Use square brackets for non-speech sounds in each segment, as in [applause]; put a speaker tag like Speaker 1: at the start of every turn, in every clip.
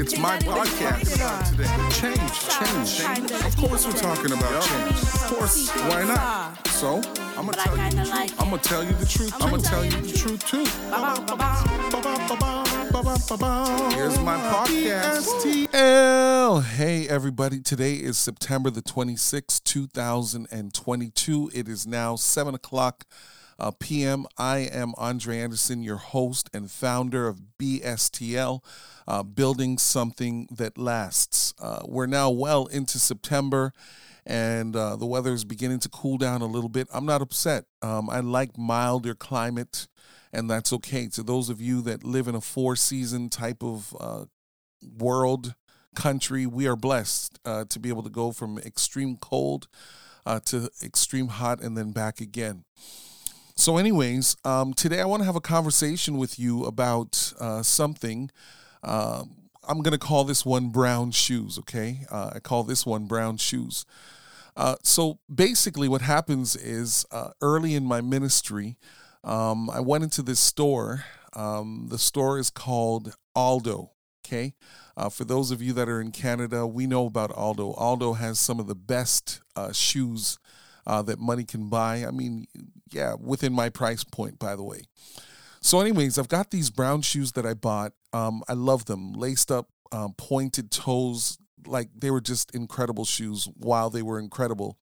Speaker 1: It's my podcast today. Change, change, change. Of course, we're talking about change. Of course, why not? So, I'm gonna tell you. The truth. I'm gonna tell you the truth. I'm gonna tell you the truth too. Here's my podcast.
Speaker 2: STL. Hey, everybody. Today is September the 26th, 2022. It is now 7 o'clock uh, p.m. I am Andre Anderson, your host and founder of BSTL, uh, Building Something That Lasts. Uh, we're now well into September and uh, the weather is beginning to cool down a little bit. I'm not upset. Um, I like milder climate, and that's okay. To those of you that live in a four season type of uh, world, country, we are blessed uh, to be able to go from extreme cold to extreme hot and then back again. So, anyways, um, today I want to have a conversation with you about uh, something. Uh, I'm going to call this one brown shoes, okay? Uh, I call this one brown shoes. Uh, so, basically, what happens is uh, early in my ministry, um, I went into this store. Um, the store is called Aldo, okay? Uh, for those of you that are in Canada, we know about Aldo. Aldo has some of the best shoes uh, that money can buy. I mean, yeah, within my price point, by the way. So, anyways, I've got these brown shoes that I bought. Um, I love them, laced up, uh, pointed toes, like they were just incredible shoes. While they were incredible,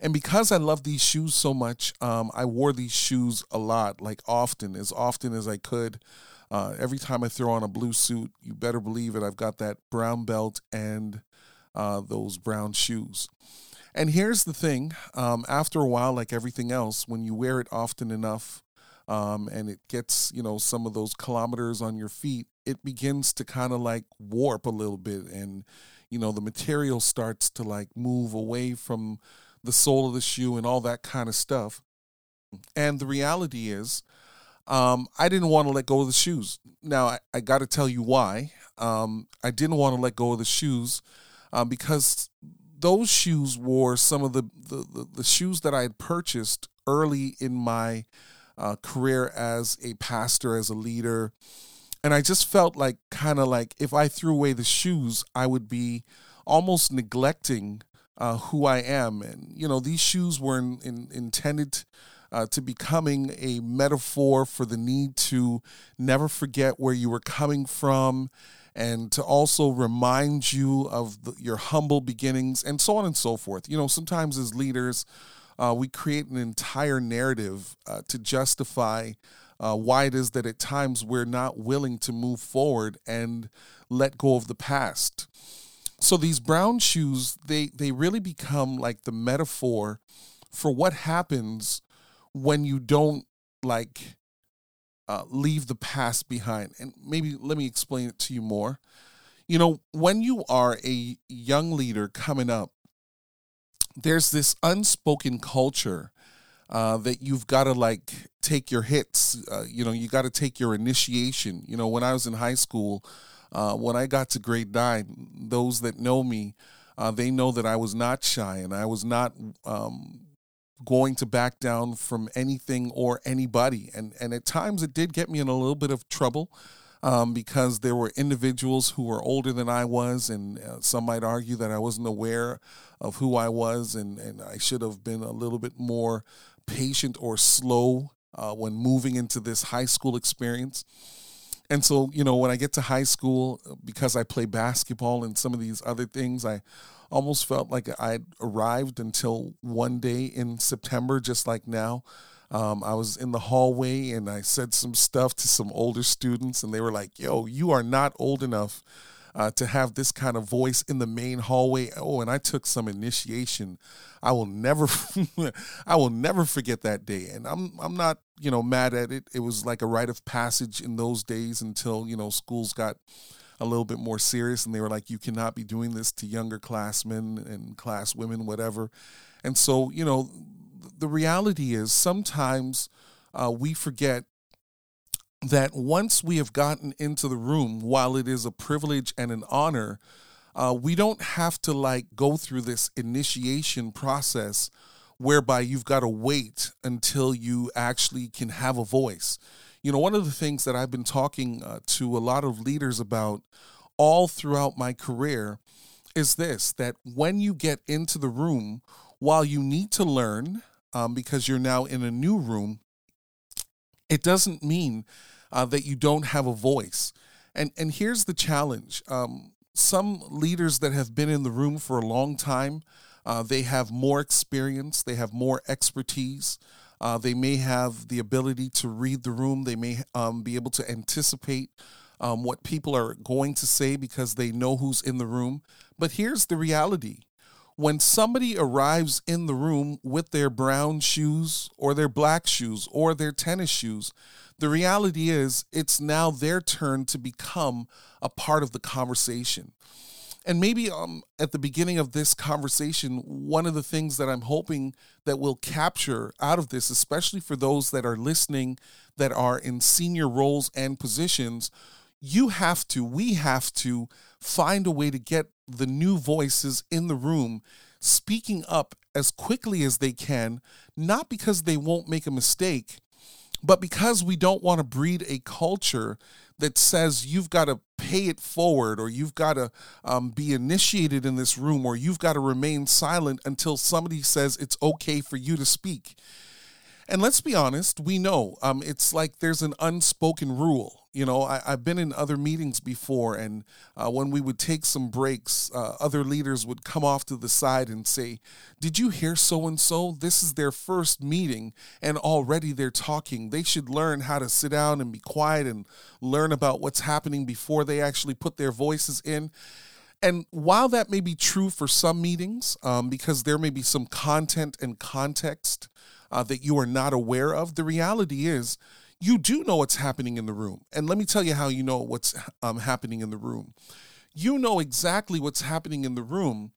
Speaker 2: and because I love these shoes so much, um, I wore these shoes a lot, like often, as often as I could. Uh, every time I throw on a blue suit, you better believe it. I've got that brown belt and uh, those brown shoes. And here's the thing um, after a while, like everything else, when you wear it often enough um, and it gets, you know, some of those kilometers on your feet, it begins to kind of like warp a little bit. And, you know, the material starts to like move away from the sole of the shoe and all that kind of stuff. And the reality is, um, I didn't want to let go of the shoes. Now, I, I got to tell you why. Um, I didn't want to let go of the shoes uh, because those shoes were some of the, the, the, the shoes that I had purchased early in my uh, career as a pastor, as a leader. And I just felt like, kind of like, if I threw away the shoes, I would be almost neglecting uh, who I am. And, you know, these shoes were in, in, intended uh, to becoming a metaphor for the need to never forget where you were coming from and to also remind you of the, your humble beginnings and so on and so forth. You know, sometimes as leaders, uh, we create an entire narrative uh, to justify uh, why it is that at times we're not willing to move forward and let go of the past. So these brown shoes, they they really become like the metaphor for what happens when you don't like uh, leave the past behind. And maybe let me explain it to you more. You know, when you are a young leader coming up, there's this unspoken culture uh, that you've got to like take your hits. Uh, you know, you got to take your initiation. You know, when I was in high school, uh, when I got to grade nine, those that know me, uh, they know that I was not shy and I was not um, going to back down from anything or anybody. And and at times it did get me in a little bit of trouble. Um, because there were individuals who were older than I was, and uh, some might argue that I wasn't aware of who I was, and, and I should have been a little bit more patient or slow uh, when moving into this high school experience. And so, you know, when I get to high school, because I play basketball and some of these other things, I almost felt like I'd arrived until one day in September, just like now. Um, I was in the hallway and I said some stuff to some older students, and they were like, Yo, you are not old enough uh, to have this kind of voice in the main hallway. Oh, and I took some initiation. I will never, [laughs] I will never forget that day. And I'm, I'm not, you know, mad at it. It was like a rite of passage in those days until you know schools got a little bit more serious and they were like you cannot be doing this to younger classmen and class women whatever. And so you know the reality is sometimes uh, we forget that once we have gotten into the room while it is a privilege and an honor uh, we don't have to like go through this initiation process whereby you've got to wait until you actually can have a voice you know, one of the things that I've been talking uh, to a lot of leaders about all throughout my career is this that when you get into the room, while you need to learn, um, because you're now in a new room, it doesn't mean uh, that you don't have a voice. And and here's the challenge: um, some leaders that have been in the room for a long time, uh, they have more experience, they have more expertise. Uh, they may have the ability to read the room. They may um, be able to anticipate um, what people are going to say because they know who's in the room. But here's the reality when somebody arrives in the room with their brown shoes or their black shoes or their tennis shoes, the reality is it's now their turn to become a part of the conversation. And maybe um, at the beginning of this conversation, one of the things that I'm hoping that we'll capture out of this, especially for those that are listening that are in senior roles and positions, you have to, we have to find a way to get the new voices in the room speaking up as quickly as they can, not because they won't make a mistake, but because we don't want to breed a culture that says you've got to pay it forward or you've got to um, be initiated in this room or you've got to remain silent until somebody says it's okay for you to speak. And let's be honest, we know um, it's like there's an unspoken rule. You know, I, have been in other meetings before, and uh, when we would take some breaks, uh, other leaders would come off to the side and say, Did you hear so and so? This is their first meeting, and already they're talking. They should learn how to sit down and be quiet and learn about what's happening before they actually put their voices in. And while that may be true for some meetings, um, because there may be some content and context uh, that you are not aware of, the reality is you do know what's happening in the room. And let me tell you how you know what's um, happening in the room. You know exactly what's happening in the room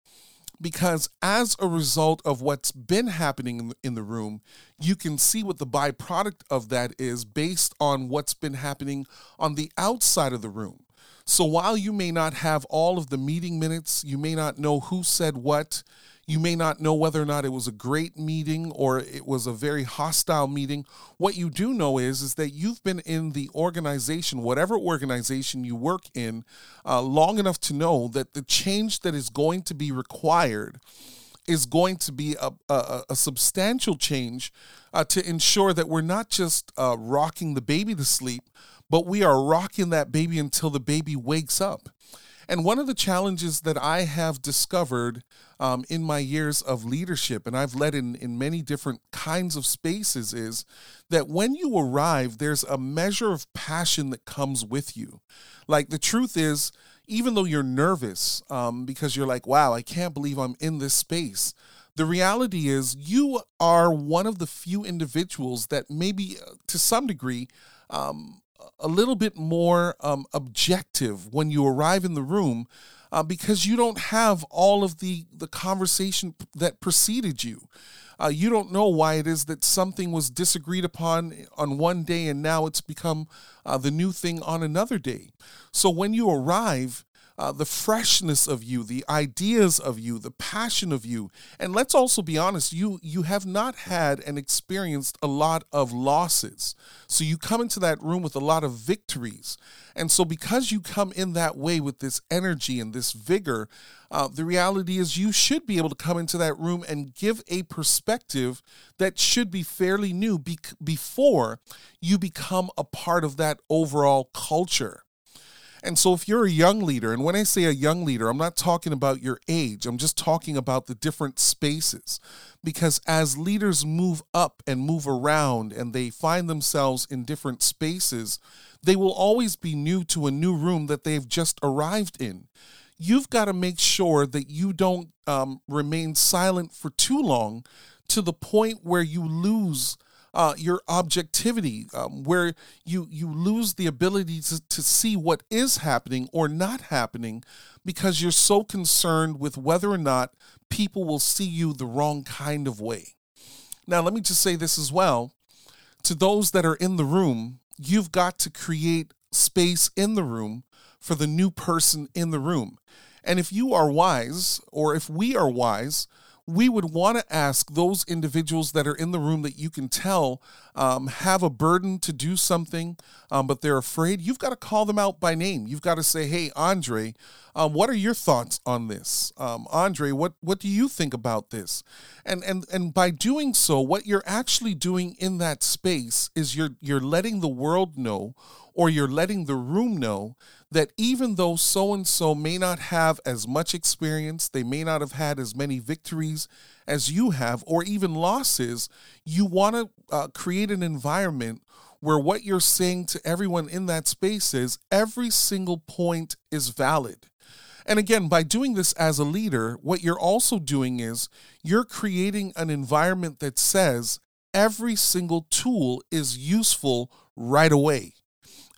Speaker 2: because as a result of what's been happening in the, in the room, you can see what the byproduct of that is based on what's been happening on the outside of the room. So while you may not have all of the meeting minutes, you may not know who said what, you may not know whether or not it was a great meeting or it was a very hostile meeting. What you do know is is that you've been in the organization, whatever organization you work in, uh, long enough to know that the change that is going to be required is going to be a, a, a substantial change uh, to ensure that we're not just uh, rocking the baby to sleep, but we are rocking that baby until the baby wakes up. And one of the challenges that I have discovered um, in my years of leadership, and I've led in, in many different kinds of spaces, is that when you arrive, there's a measure of passion that comes with you. Like the truth is, even though you're nervous um, because you're like, wow, I can't believe I'm in this space. The reality is, you are one of the few individuals that maybe uh, to some degree um, a little bit more um, objective when you arrive in the room uh, because you don't have all of the, the conversation that preceded you. Uh, you don't know why it is that something was disagreed upon on one day and now it's become uh, the new thing on another day. So when you arrive, uh, the freshness of you, the ideas of you, the passion of you. And let's also be honest, you you have not had and experienced a lot of losses. So you come into that room with a lot of victories. And so because you come in that way with this energy and this vigor, uh, the reality is you should be able to come into that room and give a perspective that should be fairly new be- before you become a part of that overall culture. And so, if you're a young leader, and when I say a young leader, I'm not talking about your age, I'm just talking about the different spaces. Because as leaders move up and move around and they find themselves in different spaces, they will always be new to a new room that they've just arrived in. You've got to make sure that you don't um, remain silent for too long to the point where you lose uh, your objectivity, um, where you you lose the ability to, to see what is happening or not happening because you're so concerned with whether or not people will see you the wrong kind of way. Now, let me just say this as well. To those that are in the room, you've got to create space in the room for the new person in the room. And if you are wise, or if we are wise, we would want to ask those individuals that are in the room that you can tell um, have a burden to do something, um, but they're afraid. You've got to call them out by name. You've got to say, "Hey, Andre, um, what are your thoughts on this, um, Andre? What what do you think about this?" And and and by doing so, what you're actually doing in that space is you're you're letting the world know, or you're letting the room know that even though so and so may not have as much experience, they may not have had as many victories as you have, or even losses, you want to uh, create an environment where what you're saying to everyone in that space is every single point is valid. And again, by doing this as a leader, what you're also doing is you're creating an environment that says every single tool is useful right away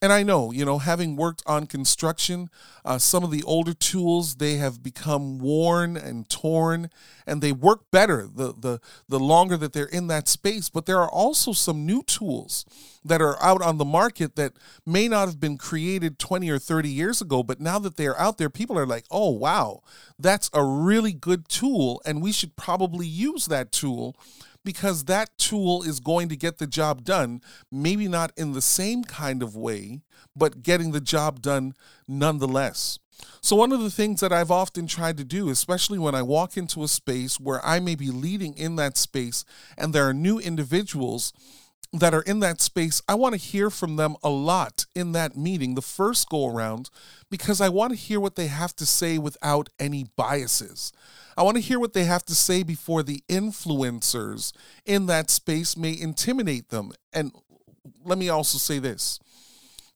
Speaker 2: and I know, you know, having worked on construction, uh, some of the older tools they have become worn and torn, and they work better the the the longer that they're in that space. But there are also some new tools that are out on the market that may not have been created 20 or 30 years ago, but now that they are out there, people are like, "Oh, wow, that's a really good tool, and we should probably use that tool." Because that tool is going to get the job done, maybe not in the same kind of way, but getting the job done nonetheless. So, one of the things that I've often tried to do, especially when I walk into a space where I may be leading in that space and there are new individuals that are in that space, I want to hear from them a lot in that meeting, the first go around, because I want to hear what they have to say without any biases. I want to hear what they have to say before the influencers in that space may intimidate them. And let me also say this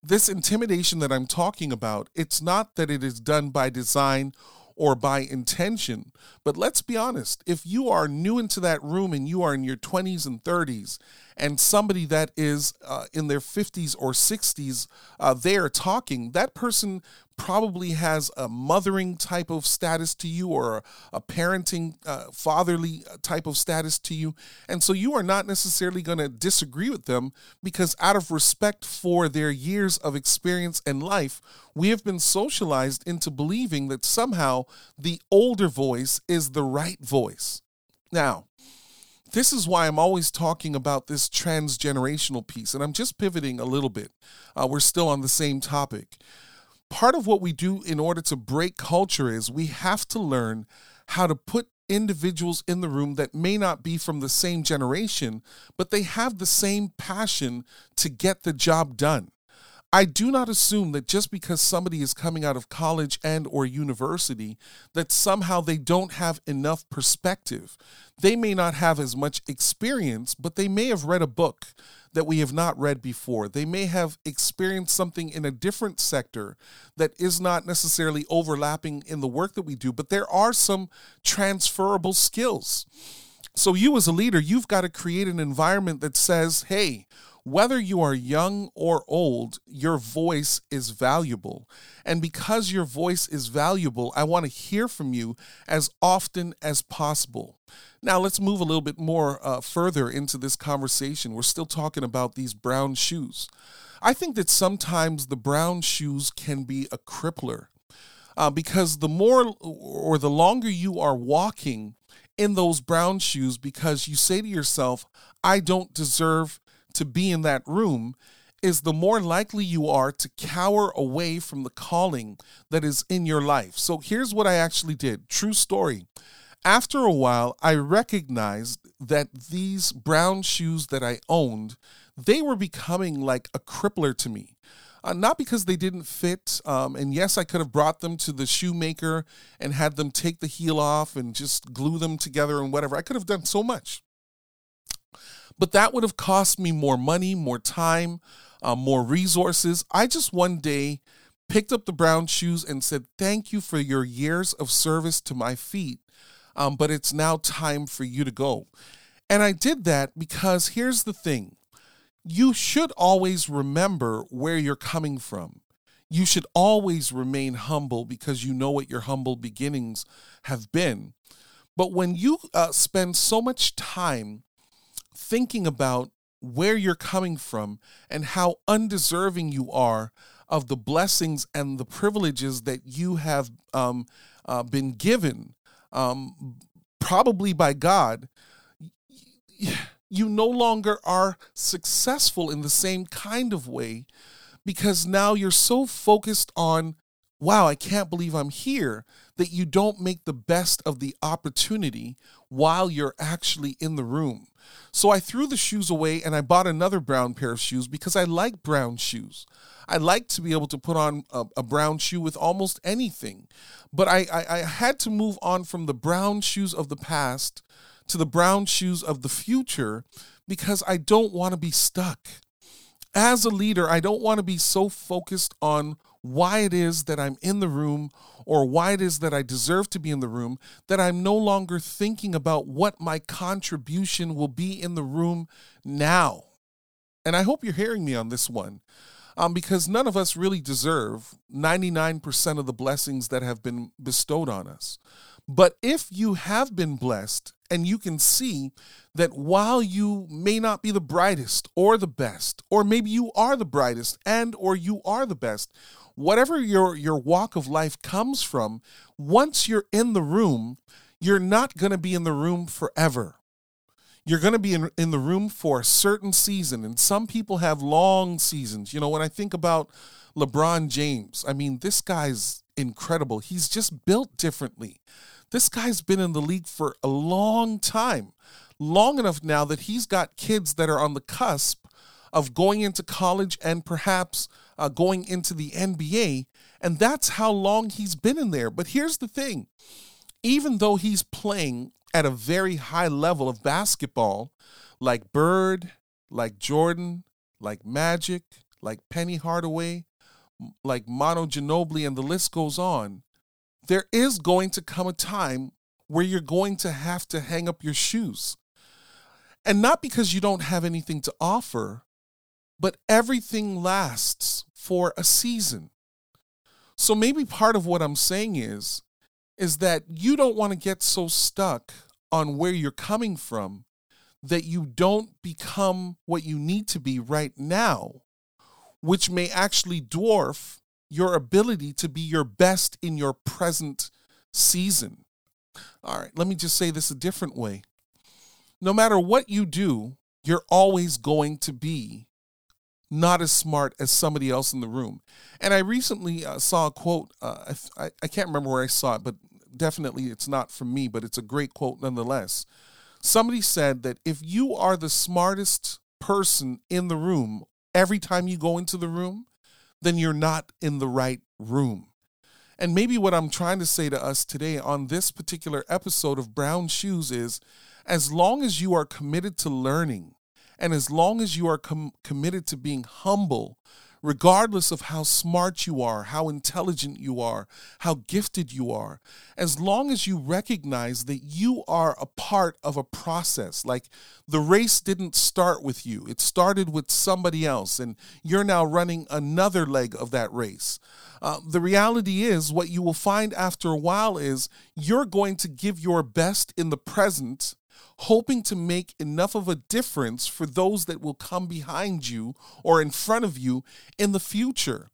Speaker 2: this intimidation that I'm talking about, it's not that it is done by design or by intention. But let's be honest if you are new into that room and you are in your 20s and 30s, and somebody that is uh, in their 50s or 60s, uh, they are talking, that person probably has a mothering type of status to you or a, a parenting uh, fatherly uh, type of status to you. And so you are not necessarily going to disagree with them because out of respect for their years of experience and life we have been socialized into believing that somehow the older voice is the right voice. Now this is why I'm always talking about this transgenerational piece, and I'm just pivoting a little bit. Uh, we're still on the same topic part of what we do in order to break culture is we have to learn how to put individuals in the room that may not be from the same generation, but they have the same passion to get the job done. I do not assume that just because somebody is coming out of college and or university that somehow they don't have enough perspective. They may not have as much experience, but they may have read a book that we have not read before. They may have experienced something in a different sector that is not necessarily overlapping in the work that we do, but there are some transferable skills. So, you as a leader, you've got to create an environment that says, hey, whether you are young or old, your voice is valuable. And because your voice is valuable, I want to hear from you as often as possible. Now, let's move a little bit more uh, further into this conversation. We're still talking about these brown shoes. I think that sometimes the brown shoes can be a crippler uh, because the more or the longer you are walking in those brown shoes, because you say to yourself, I don't deserve to be in that room, is the more likely you are to cower away from the calling that is in your life. So here's what I actually did true story after a while, I recognized that these brown shoes that I owned, they were becoming like a crippler to me. Uh, not because they didn't fit. Um, and yes, I could have brought them to the shoemaker and had them take the heel off and just glue them together and whatever. I could have done so much. But that would have cost me more money, more time, uh, more resources. I just one day picked up the brown shoes and said, Thank you for your years of service to my feet um, but it's now time for you to go. And I did that because here's the thing you should always remember where you're coming from. You should always remain humble because you know what your humble beginnings have been. But when you uh, spend so much time thinking about where you're coming from and how undeserving you are of the blessings and the privileges that you have um, uh, been given um, probably by God, you no longer are successful in the same kind of way because now you're so focused on, wow, I can't believe I'm here, that you don't make the best of the opportunity while you're actually in the room. So I threw the shoes away and I bought another brown pair of shoes because I like brown shoes. I like to be able to put on a, a brown shoe with almost anything. But I, I, I had to move on from the brown shoes of the past to the brown shoes of the future because I don't want to be stuck. As a leader, I don't want to be so focused on why it is that I'm in the room or why it is that I deserve to be in the room that I'm no longer thinking about what my contribution will be in the room now. And I hope you're hearing me on this one. Um, because none of us really deserve 99% of the blessings that have been bestowed on us. But if you have been blessed and you can see that while you may not be the brightest or the best, or maybe you are the brightest and or you are the best, whatever your your walk of life comes from, once you're in the room, you're not going to be in the room forever. You're going to be in, in the room for a certain season, and some people have long seasons. You know, when I think about LeBron James, I mean, this guy's incredible. He's just built differently. This guy's been in the league for a long time, long enough now that he's got kids that are on the cusp of going into college and perhaps uh, going into the NBA. And that's how long he's been in there. But here's the thing even though he's playing at a very high level of basketball, like Bird, like Jordan, like Magic, like Penny Hardaway, like Manu Ginobili, and the list goes on, there is going to come a time where you're going to have to hang up your shoes. And not because you don't have anything to offer, but everything lasts for a season. So maybe part of what I'm saying is is that you don't want to get so stuck on where you're coming from that you don't become what you need to be right now, which may actually dwarf your ability to be your best in your present season. All right, let me just say this a different way. No matter what you do, you're always going to be not as smart as somebody else in the room. And I recently uh, saw a quote. Uh, I, I can't remember where I saw it, but definitely it's not from me, but it's a great quote nonetheless. Somebody said that if you are the smartest person in the room every time you go into the room, then you're not in the right room. And maybe what I'm trying to say to us today on this particular episode of Brown Shoes is as long as you are committed to learning, and as long as you are com- committed to being humble, regardless of how smart you are, how intelligent you are, how gifted you are, as long as you recognize that you are a part of a process, like the race didn't start with you, it started with somebody else, and you're now running another leg of that race. Uh, the reality is, what you will find after a while is you're going to give your best in the present hoping to make enough of a difference for those that will come behind you or in front of you in the future.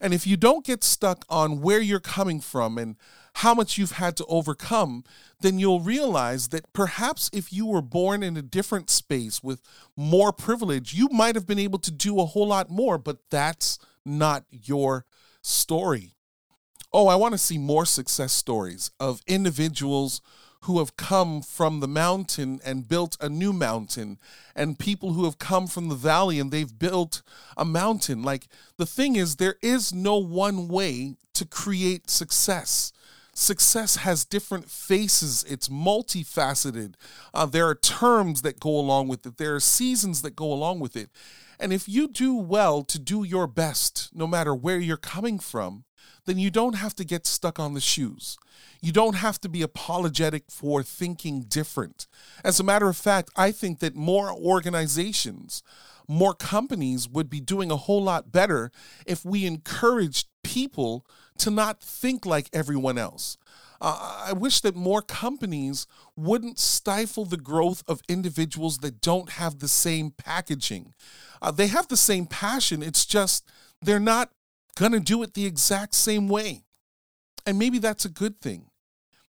Speaker 2: And if you don't get stuck on where you're coming from and how much you've had to overcome, then you'll realize that perhaps if you were born in a different space with more privilege, you might have been able to do a whole lot more, but that's not your story. Oh, I want to see more success stories of individuals who have come from the mountain and built a new mountain, and people who have come from the valley and they've built a mountain. Like the thing is, there is no one way to create success. Success has different faces, it's multifaceted. Uh, there are terms that go along with it, there are seasons that go along with it. And if you do well to do your best, no matter where you're coming from, then you don't have to get stuck on the shoes. You don't have to be apologetic for thinking different. As a matter of fact, I think that more organizations, more companies would be doing a whole lot better if we encouraged people to not think like everyone else. Uh, I wish that more companies wouldn't stifle the growth of individuals that don't have the same packaging. Uh, they have the same passion, it's just they're not going to do it the exact same way. And maybe that's a good thing.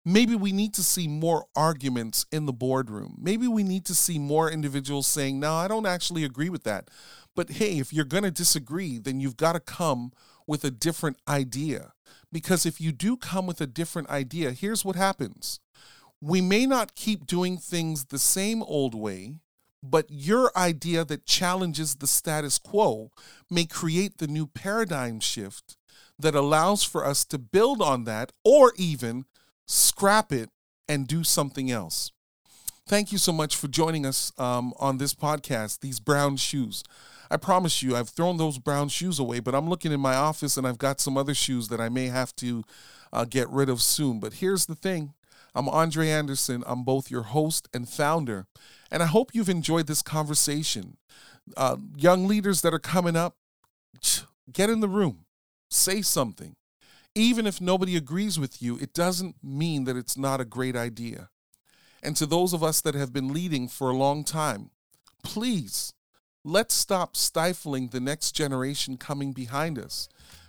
Speaker 2: Maybe we need to see more arguments in the boardroom. Maybe we need to see more individuals saying, No, I don't actually agree with that. But hey, if you're going to disagree, then you've got to come with a different idea. Because if you do come with a different idea, here's what happens we may not keep doing things the same old way, but your idea that challenges the status quo may create the new paradigm shift that allows for us to build on that or even scrap it and do something else. Thank you so much for joining us um, on this podcast, These Brown Shoes. I promise you, I've thrown those brown shoes away, but I'm looking in my office and I've got some other shoes that I may have to uh, get rid of soon. But here's the thing I'm Andre Anderson. I'm both your host and founder. And I hope you've enjoyed this conversation. Uh, young leaders that are coming up, get in the room, say something. Even if nobody agrees with you, it doesn't mean that it's not a great idea. And to those of us that have been leading for a long time, please let's stop stifling the next generation coming behind us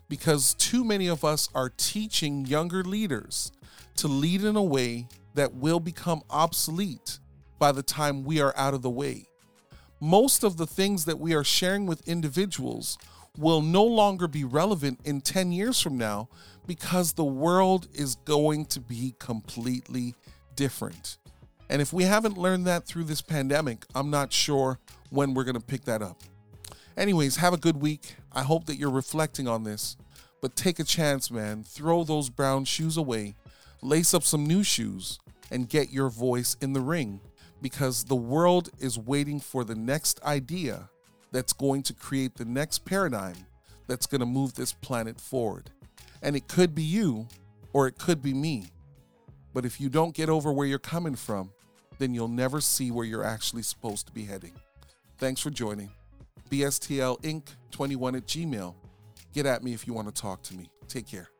Speaker 2: because too many of us are teaching younger leaders to lead in a way that will become obsolete by the time we are out of the way. Most of the things that we are sharing with individuals will no longer be relevant in 10 years from now because the world is going to be completely different. And if we haven't learned that through this pandemic, I'm not sure when we're going to pick that up. Anyways, have a good week. I hope that you're reflecting on this, but take a chance, man. Throw those brown shoes away lace up some new shoes, and get your voice in the ring because the world is waiting for the next idea that's going to create the next paradigm that's going to move this planet forward. And it could be you or it could be me. But if you don't get over where you're coming from, then you'll never see where you're actually supposed to be heading. Thanks for joining. BSTL Inc. 21 at Gmail. Get at me if you want to talk to me. Take care.